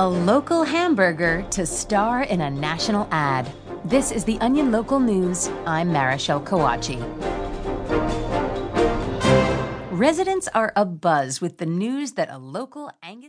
A local hamburger to star in a national ad. This is the Onion Local News. I'm Marichelle Kawachi. Residents are abuzz with the news that a local Angus